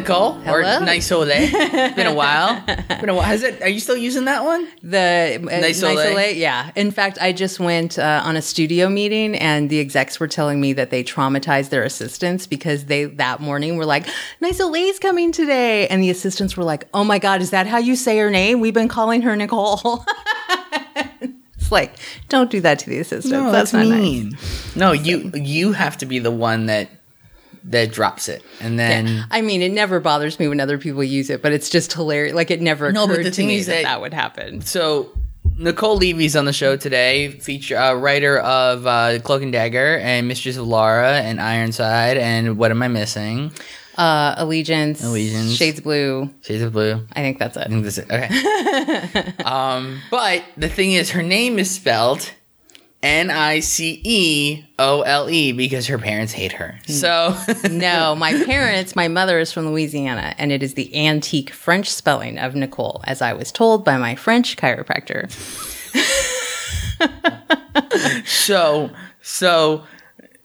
Nicole or Hello. Nice Ole. Been a while. Been a while. Has it? Are you still using that one? The uh, Nice nice Olay? Olay, yeah. In fact, I just went uh, on a studio meeting, and the execs were telling me that they traumatized their assistants because they that morning were like, "Nice Olay's coming today," and the assistants were like, "Oh my god, is that how you say her name? We've been calling her Nicole." it's like, don't do that to the assistants. that's, not nice. No, you you have to be the one that that drops it, and then I mean, it never bothers me when other people use it, but it's just hilarious. Like it never No, but occurred the to thing me is that, that- that would happen. So Nicole Levy's on the show today, feature uh, writer of uh, Cloak and Dagger and Mysteries of Laura and Ironside and what am I missing? Uh, Allegiance, Allegiance. Shades Blue. Shades of Blue. I think that's it. I think that's it. Okay. um, but the thing is, her name is spelled N I C E O L E because her parents hate her. So No, my parents, my mother is from Louisiana, and it is the antique French spelling of Nicole, as I was told by my French chiropractor. So, so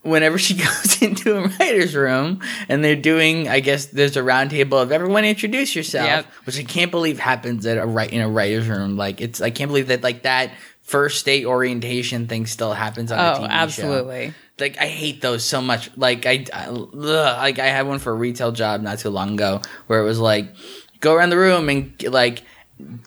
whenever she goes into a writer's room and they're doing, I guess there's a roundtable of everyone introduce yourself, Yep. which I can't believe happens at a write in a writer's room. Like it's, I can't believe that like that first date orientation thing still happens on a Oh, TV show. absolutely. Like I hate those so much. Like I, I ugh, like I had one for a retail job not too long ago where it was like, go around the room and like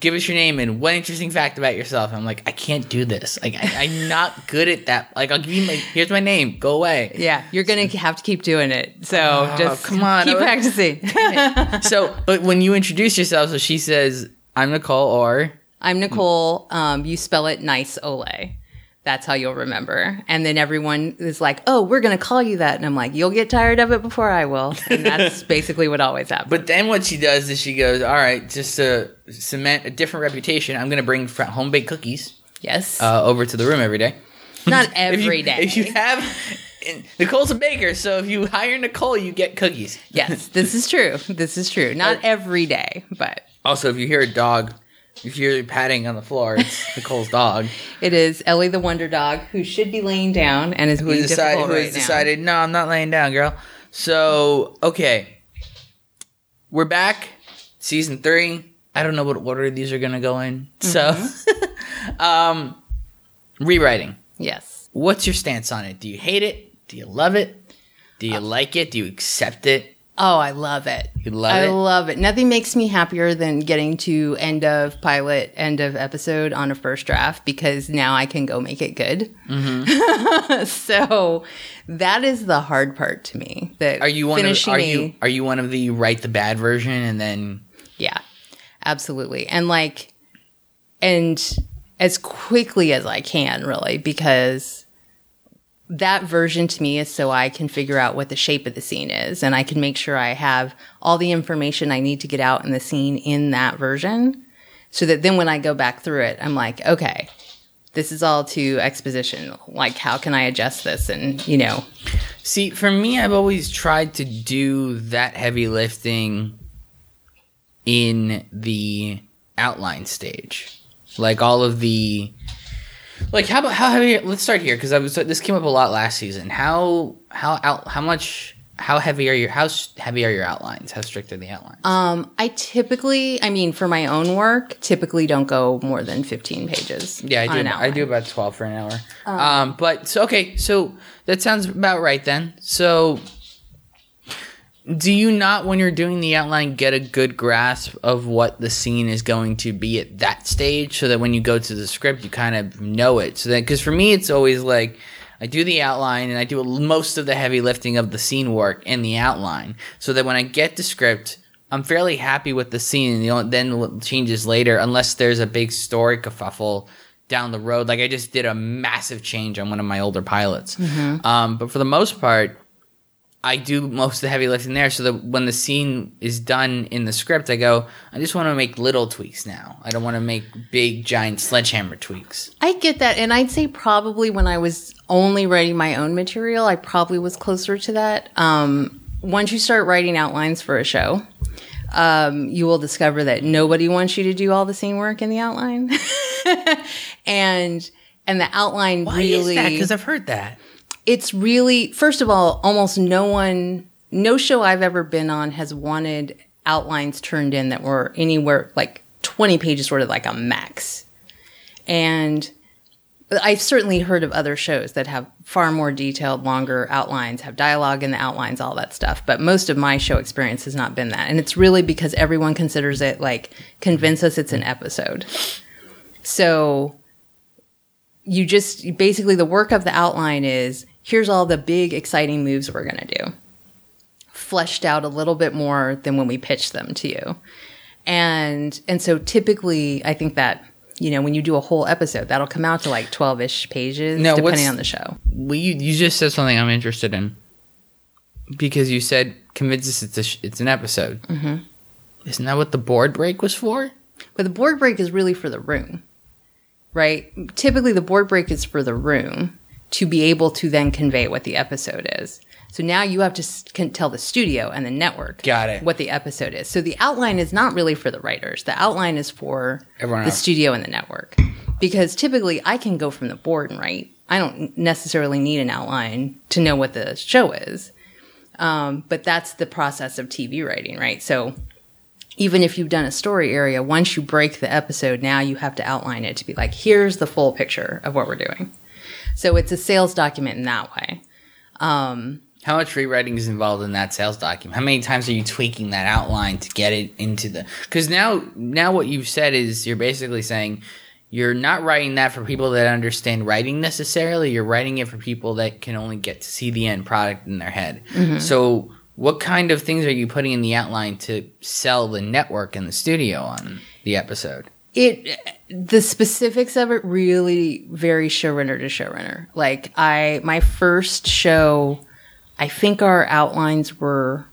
give us your name and one interesting fact about yourself. I'm like, I can't do this. Like I, I'm not good at that. Like I'll give you my here's my name. Go away. Yeah, you're going to have to keep doing it. So oh, just Oh, come on. keep practicing. So, but when you introduce yourself, so she says, "I'm Nicole," or I'm Nicole. Um, you spell it nice Ole. That's how you'll remember. And then everyone is like, oh, we're going to call you that. And I'm like, you'll get tired of it before I will. And that's basically what always happens. But then what she does is she goes, "All right, just to cement a different reputation, I'm going to bring home baked cookies yes. uh, over to the room every day." Not If you, day. If you have, Nicole's a baker, so if you hire Nicole, you get cookies. Yes, this is true. This is true. Not every day, but Also, if you hear a dog, if you're patting on the floor, it's Nicole's dog. it is Ellie the Wonder Dog who should be laying down and is Who being decided? difficult Who right has now. decided? No, I'm not laying down, girl. So okay, we're back, season three. I don't know what order these are gonna go in. So, Mm-hmm. um, rewriting. Yes. What's your stance on it? Do you hate it? Do you love it? Do Uh, you like it? Do you accept it? Oh, I love it. You love I it? love it. Nothing makes me happier than getting to end of pilot, end of episode on a first draft because now I can go make it good. Mm-hmm. so that is the hard part to me. That Are you one of? Are you are you one of the you write the bad version and then Yeah, absolutely. And like, and as quickly as I can, really, because that version to me is so I can figure out what the shape of the scene is and I can make sure I have all the information I need to get out in the scene in that version so that then when I go back through it, I'm like, okay, this is all to exposition. Like, how can I adjust this? And, you know, See, for me, I've always tried to do that heavy lifting in the outline stage, like all of the, like how about how heavy? Let's start here because I was this came up a lot last season. How how out how much how heavy are your how heavy are your outlines? How strict are the outlines? um, I typically, I mean, for my own work, typically don't go more than 15 pages. yeah, I do. I do about twelve for an hour. um, but so okay, so that sounds about right then. So do you not when you're doing the outline get a good grasp of what the scene is going to be at that stage so that when you go to the script you kind of know it? So that because for me it's always like i do the outline and i do most of the heavy lifting of the scene work in the outline so that when i get the script i'm fairly happy with the scene. And the only, then changes later unless there's a big story kerfuffle down the road. Like i just did a massive change on one of my older pilots. Um, but for the most part I do most of the heavy lifting there, so that when the scene is done in the script, I go, I just want to make little tweaks now. I don't want to make big, giant sledgehammer tweaks. I get that. And I'd say probably when I was only writing my own material, I probably was closer to that. Um, once you start writing outlines for a show, um, you will discover that nobody wants you to do all the scene work in the outline. and and the outline Why really is that? Because I've heard that. It's really first of all almost no one no show I've ever been on has wanted outlines turned in that were anywhere like 20 pages, sort of like a max. And I've certainly heard of other shows that have far more detailed, longer outlines, have dialogue in the outlines, all that stuff. But most of my show experience has not been that. And it's really because everyone considers it like convince us it's an episode. So you just basically the work of the outline is here's all the big, exciting moves we're going to do, fleshed out a little bit more than when we pitched them to you. And, and so typically, I think that you know, when you do a whole episode, that'll come out to like 12 ish pages, Now, depending on the show. Well, you you just said something I'm interested in because you said convince us it's a sh- it's an episode. Mm-hmm. Isn't that what the board break was for? But the board break is really for the room, right? Typically, the board break is for the room to be able to then convey what the episode is. So now you have to can tell the studio and the network Got it. what the episode is. So the outline is not really for the writers. The outline is for Everyone the else. studio and the network. Because typically I can go from the board and write. I don't necessarily need an outline to know what the show is. Um, but that's the process of TV writing, right? So even if you've done a story area, once you break the episode, now you have to outline it to be like, here's the full picture of what we're doing. So it's a sales document in that way. Um, How much rewriting is involved in that sales document? How many times are you tweaking that outline to get it into the? Because now, now what you've said is you're basically saying you're not writing that for people that understand writing necessarily. You're writing it for people that can only get to see the end product in their head. Mm-hmm. So, what kind of things are you putting in the outline to sell the network and the studio on the episode? It the specifics of it really vary showrunner to showrunner. Like i my first show i think our outlines were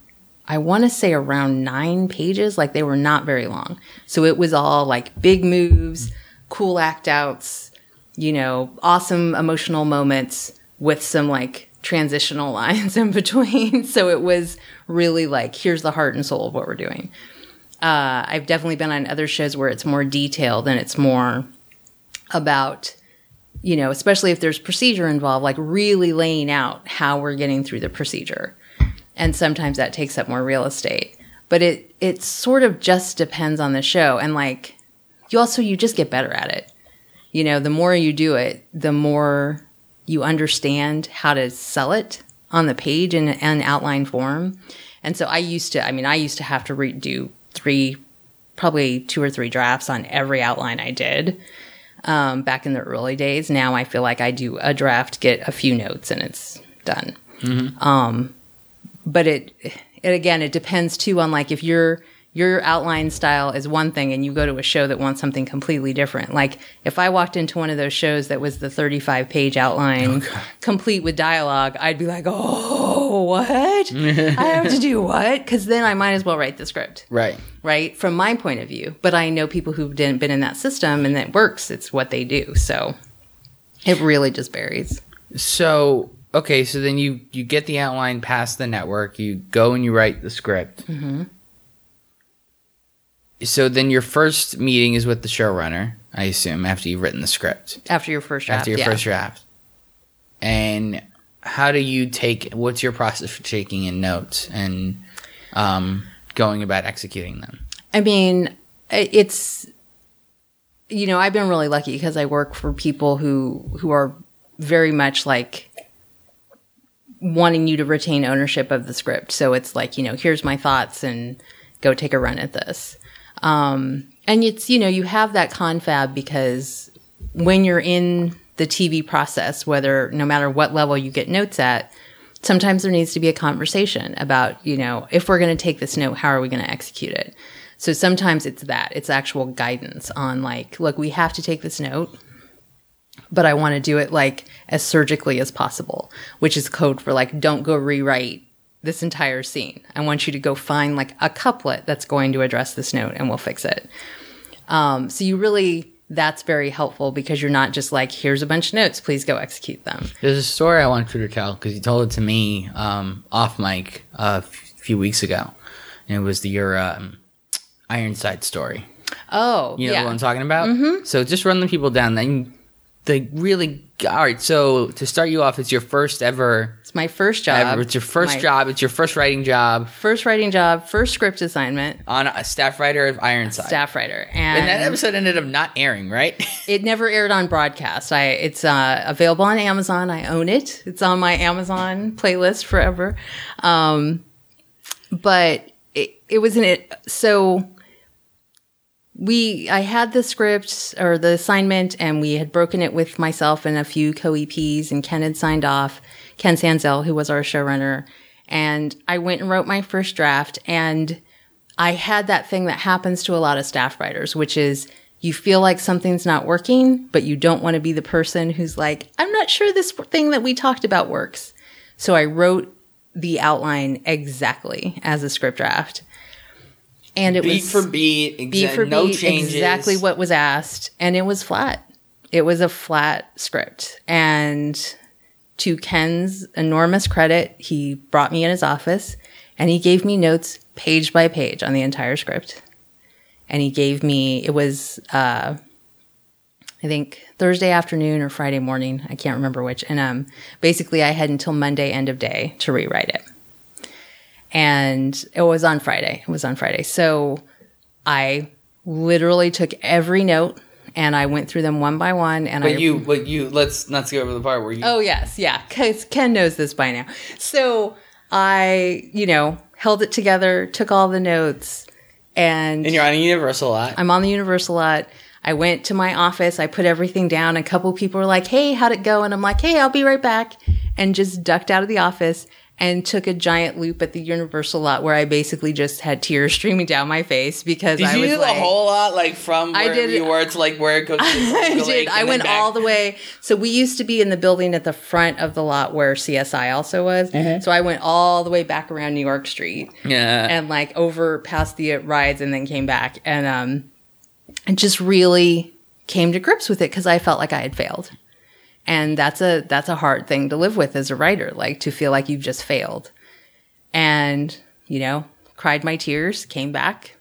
i want to say around nine pages like they were not very long. So it was all like big moves cool act outs you know awesome emotional moments with some like transitional lines in between. So it was really like here's the heart and soul of what we're doing uh, I've definitely been on other shows where it's more detailed and it's more about, you know, especially if there's procedure involved, like really laying out how we're getting through the procedure. And sometimes that takes up more real estate. But it it sort of just depends on the show. And like you also you just get better at it. You know, the more you do it, the more you understand how to sell it on the page in an outline form. And so I used to, I mean, I used to have to redo three, probably two or three drafts on every outline I did um, back in the early days. Now I feel like I do a draft, get a few notes, and it's done. Um, but it, it again, it depends too on like if your your outline style is one thing and you go to a show that wants something completely different. Like if I walked into one of those shows that was the 35 page outline complete with dialogue, I'd be like, "Oh, what? I have to do what?" Cuz then I might as well write the script Right. right? From my point of view. But I know people who've didn't been in that system and it works. It's what they do. So it really just varies. So okay, so then you you get the outline past the network. You go and you write the script. Mm-hmm. So then your first meeting is with the showrunner, I assume, after you've written the script, After your first draft. after your yeah. first draft. And how do you take? What's your process for taking in notes and um, going about executing them? I mean, it's you know, I've been really lucky because I work for people who who are very much like wanting you to retain ownership of the script. So it's like, you know, here's my thoughts and go take a run at this. Um, and it's, you know, you have that confab because when you're in the TV process, whether no matter what level you get notes at, sometimes there needs to be a conversation about, you know, if we're going to take this note, how are we going to execute it? So sometimes it's that, it's actual guidance on like, look, we have to take this note, but I want to do it like as surgically as possible, which is code for like, don't go rewrite this entire scene. I want you to go find like a couplet that's going to address this note and we'll fix it. Um, so you really, that's very helpful because you're not just like, here's a bunch of notes, please go execute them. There's a story I want you to tell because you told it to me um, off mic uh, a few weeks ago, and it was the your um, Ironside story. Oh, You know yeah. what I'm talking about? Mm-hmm. So just run the people down. Then the really all right. So to start you off, it's your first ever. It's my first job. ever it's your first My job. It's your first writing job First writing job, first script assignment, on a staff writer of Ironside. staff writer. and And, that episode ended up not airing, right? it never aired on broadcast. I it's uh, available on Amazon. I own it. It's on my Amazon playlist forever. Um, but it, it was in it. So we I had the script or the assignment and we had broken it with myself and a few co-EPs and Ken had signed off, Ken Sanzel, who was our showrunner. And I went and wrote my first draft and I had that thing that happens to a lot of staff writers, which is you feel like something's not working, but you don't want to be the person who's like, I'm not sure this thing that we talked about works. So I wrote the outline exactly as a script draft. And it beat was for beat, exa- beat for no beat, changes. exactly what was asked, and it was flat. It was a flat script. And to Ken's enormous credit, he brought me in his office and he gave me notes page by page on the entire script. And he gave me it was uh I think Thursday afternoon or Friday morning, I can't remember which. And um basically I had until Monday end of day to rewrite it and it was on Friday. It was on Friday. So I literally took every note and I went through them one by one. And I But you, but you, let's not go over the part where you. oh yes, yeah, because Ken knows this by now. So I, you know, held it together, took all the notes, and and you're on a Universal lot. I'm on the Universal lot. I went to my office. I put everything down. A couple people were like, "Hey, how'd it go?" And I'm like, "Hey, I'll be right back," and just ducked out of the office and took a giant loop at the Universal lot where I basically just had tears streaming down my face because Did I you was do like, the whole lot, like from I did- you were to like where it goes? To I did. lake I went all the way. So we used to be in the building at the front of the lot where CSI also was. So I went all the way back around New York Street Yeah. and like over past the rides and then came back and um and just really came to grips with it because I felt like I had failed. And that's a that's a hard thing to live with as a writer, like to feel like you've just failed. And, you know, cried my tears, came back,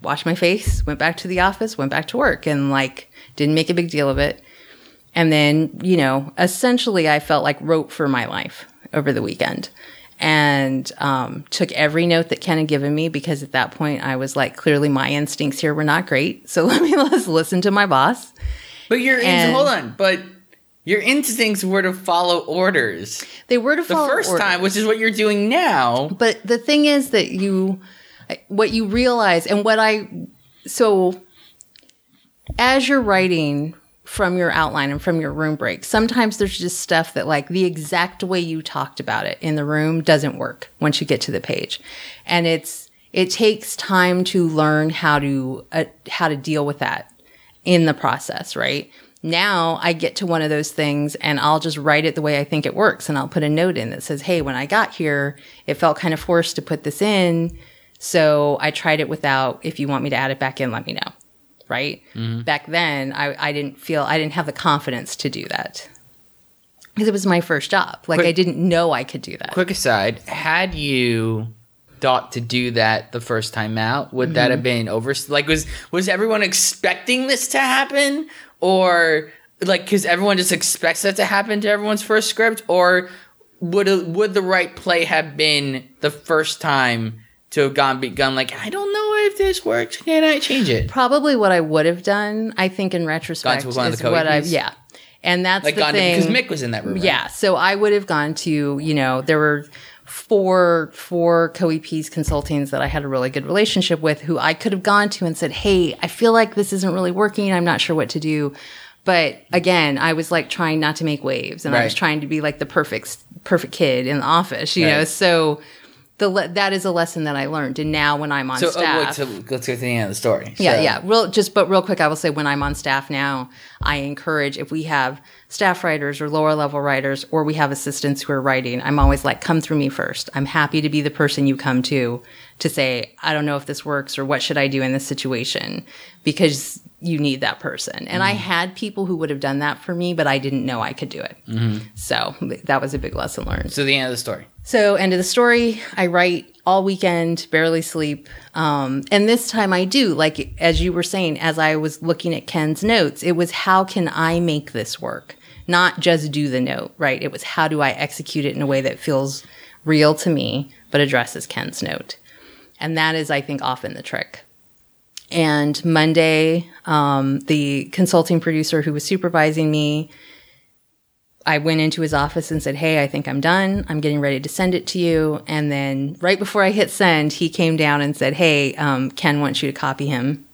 washed my face, went back to the office, went back to work and like didn't make a big deal of it. And then, you know, essentially I felt like wrote for my life over the weekend and um, took every note that Ken had given me because at that point I was like, clearly my instincts here were not great. So let me let's listen to my boss. but your and- hold on, but your instincts were to follow orders They were to the follow first orders. time, which is what you're doing now. But the thing is that you, what you realize, and what I, so as you're writing from your outline and from your room break, sometimes there's just stuff that, like, the exact way you talked about it in the room doesn't work once you get to the page. And it's, it takes time to learn how to, uh, how to deal with that in the process, right? Now I get to one of those things and I'll just write it the way I think it works. And I'll put a note in that says, Hey, when I got here, it felt kind of forced to put this in. So I tried it without, if you want me to add it back in, let me know. Right. Back then I, I didn't feel, I didn't have the confidence to do that because it was my first job. Like Quick- I didn't know I could do that. Quick aside: Had you thought to do that the first time out, would Mm-hmm. that have been over? Like, was was everyone expecting this to happen, or like because everyone just expects that to happen to everyone's first script, or would would the right play have been the first time to have gone begun? Like, I don't know if this works. Can I change it? Probably what I would have done, I think in retrospect, Gone to one of is the what I, yeah. And that's Like, the gone thing. because Mick was in that room. right? Yeah, so I would have gone to, you know, there were four four co-EPs consultings that I had a really good relationship with who I could have gone to and said, "Hey, I feel like this isn't really working. I'm not sure what to do." But again, I was like trying not to make waves and I was trying to be like the perfect perfect kid in the office, you know. So the le- that is a lesson that I learned and now when I'm on So, oh, staff wait, so let's go to the end of the story. yeah, So- yeah. Real just but real quick, I will say when I'm on staff now, I encourage if we have staff writers or lower level writers or we have assistants who are writing, I'm always like, come through me first. I'm happy to be the person you come to to say, I don't know if this works or what should I do in this situation. Because you need that person. And I had people who would have done that for me, but I didn't know I could do it. So that was a big lesson learned. So the end of the story. So, end of the story. I write all weekend, barely sleep. Um, and this time I do, like, as you were saying, as I was looking at Ken's notes, it was how can I make this work? Not just do the note, right? It was how do I execute it in a way that feels real to me, but addresses Ken's note. And that is, I think, often the trick. And Monday, um, the consulting producer who was supervising me, I went into his office and said, Hey, I think I'm done. I'm getting ready to send it to you. And then right before I hit send, he came down and said, Hey, um, Ken wants you to copy him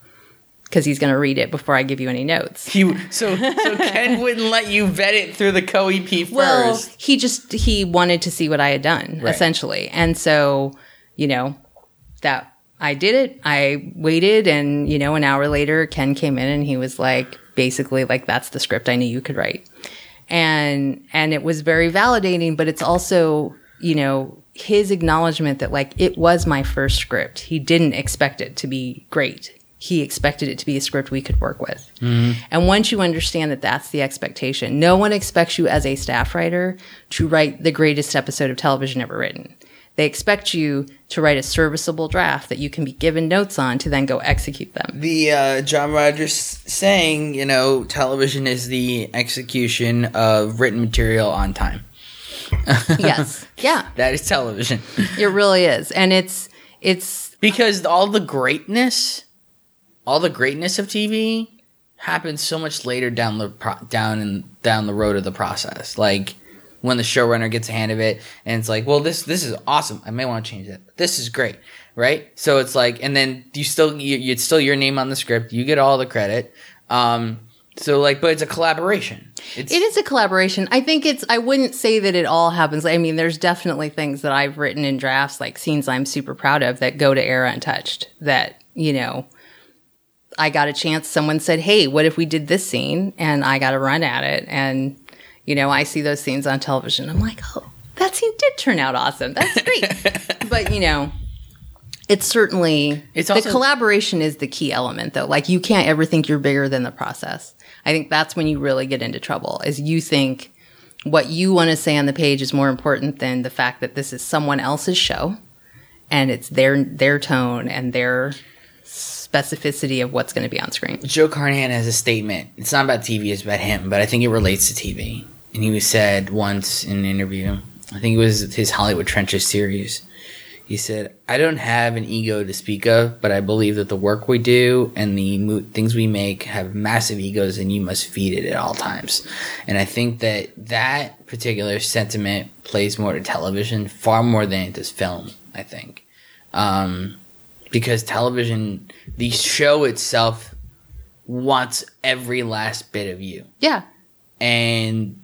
because he's going to read it before I give you any notes. He so so Ken wouldn't let you vet it through the co-EP first. Well, he just, he wanted to see what I had done Right. essentially. And so, you know, that I did it. I waited and, you know, an hour later, Ken came in and he was like, basically like, that's the script I knew you could write. And, and it was very validating, but it's also, you know, his acknowledgement that like it was my first script. He didn't expect it to be great. He expected it to be a script we could work with. Mm-hmm. And once you understand that that's the expectation, no one expects you as a staff writer to write the greatest episode of television ever written. They expect you to write a serviceable draft that you can be given notes on to then go execute them. the uh, John Rogers saying, you know, television is the execution of written material on time. yes. Yeah. That is television. It really is. And it's, it's, because all the greatness, all the greatness of TV happens so much later down the pro- down and down the road of the process. Like when the showrunner gets a hand of it, and it's like, well, this this is awesome. I may want to change that. This is great, right? So it's like, and then you still you, it's still your name on the script. You get all the credit. Um, so like, but it's a collaboration. It's, It is a collaboration. I think it's, I wouldn't say that it all happens. I mean, there's definitely things that I've written in drafts, like scenes I'm super proud of that go to air untouched. That, you know, I got a chance, someone said, Hey, what if we did this scene? And I got to run at it. And, you know, I see those scenes on television. I'm like, Oh, that scene did turn out awesome. That's great. but, you know, it's certainly It's the collaboration is the key element though. Like you can't ever think you're bigger than the process. I think that's when you really get into trouble is you think what you want to say on the page is more important than the fact that this is someone else's show and it's their their tone and their specificity of what's going to be on screen. Joe Carnahan has a statement. It's not about TV, it's about him, but I think it relates to TV. And he was said once in an interview, I think it was his Hollywood Trenches series. He said, I don't have an ego to speak of, but I believe that the work we do and the mo- things we make have massive egos and you must feed it at all times. And I think that that particular sentiment plays more to television far more than it does film, I think. Um, because television, the show itself wants every last bit of you Yeah. and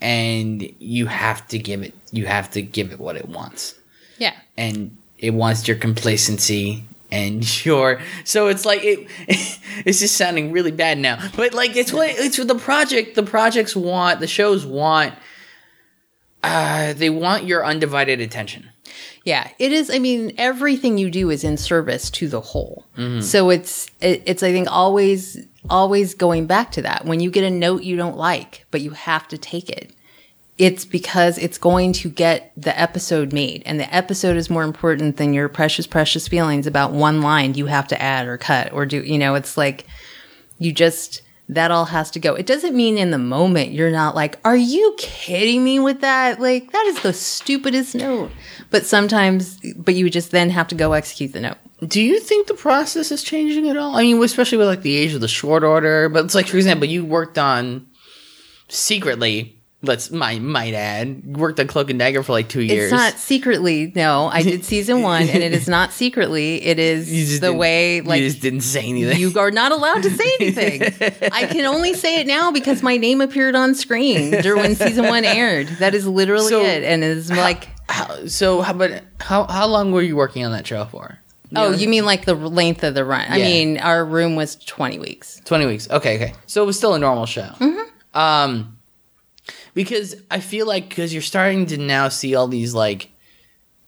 and you have to give it you have to give it what it wants Yeah. and it wants your complacency and your so it's like it it's just sounding really bad now but like it's what it's what the project the projects want the shows want uh they want your undivided attention Yeah, it is. I mean, everything you do is in service to the whole. Mm-hmm. So it's it, it's I think always always going back to that. When you get a note you don't like, but you have to take it, it's because it's going to get the episode made, and the episode is more important than your precious precious feelings about one line you have to add or cut or do. You know, it's like you just that all has to go. It doesn't mean in the moment you're not like, are you kidding me with that? Like that is the stupidest note. But sometimes, but you just then have to go execute the note. do you think the process is changing at all i mean especially with like the age of the short order but it's like for example you worked on secretly let's might might add worked on cloak and dagger for like two years It's not secretly. No, I did season one, and it is not secretly. it is You the way like you just didn't say anything you are not allowed to say anything. I can only say it now because my name appeared on screen during when season one aired. That is literally So- it, and it's like. How, so how about how how long were you working on that show for? Oh, you mean like the length of the run? I mean, our room was 20 weeks. Twenty weeks. Okay, okay. So it was still a normal show. Mm-hmm. Um, because I feel like because you're starting to now see all these like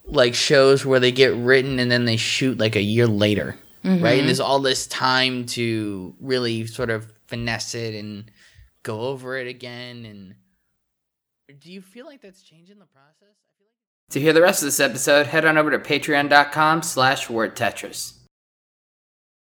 like shows where they get written and then they shoot like a year later. right? And mm-hmm. there's all this time to really sort of finesse it and go over it again. And do you feel like that's changing the process? I feel like To hear the rest of this episode, head on over to patreon.com slash word tetris.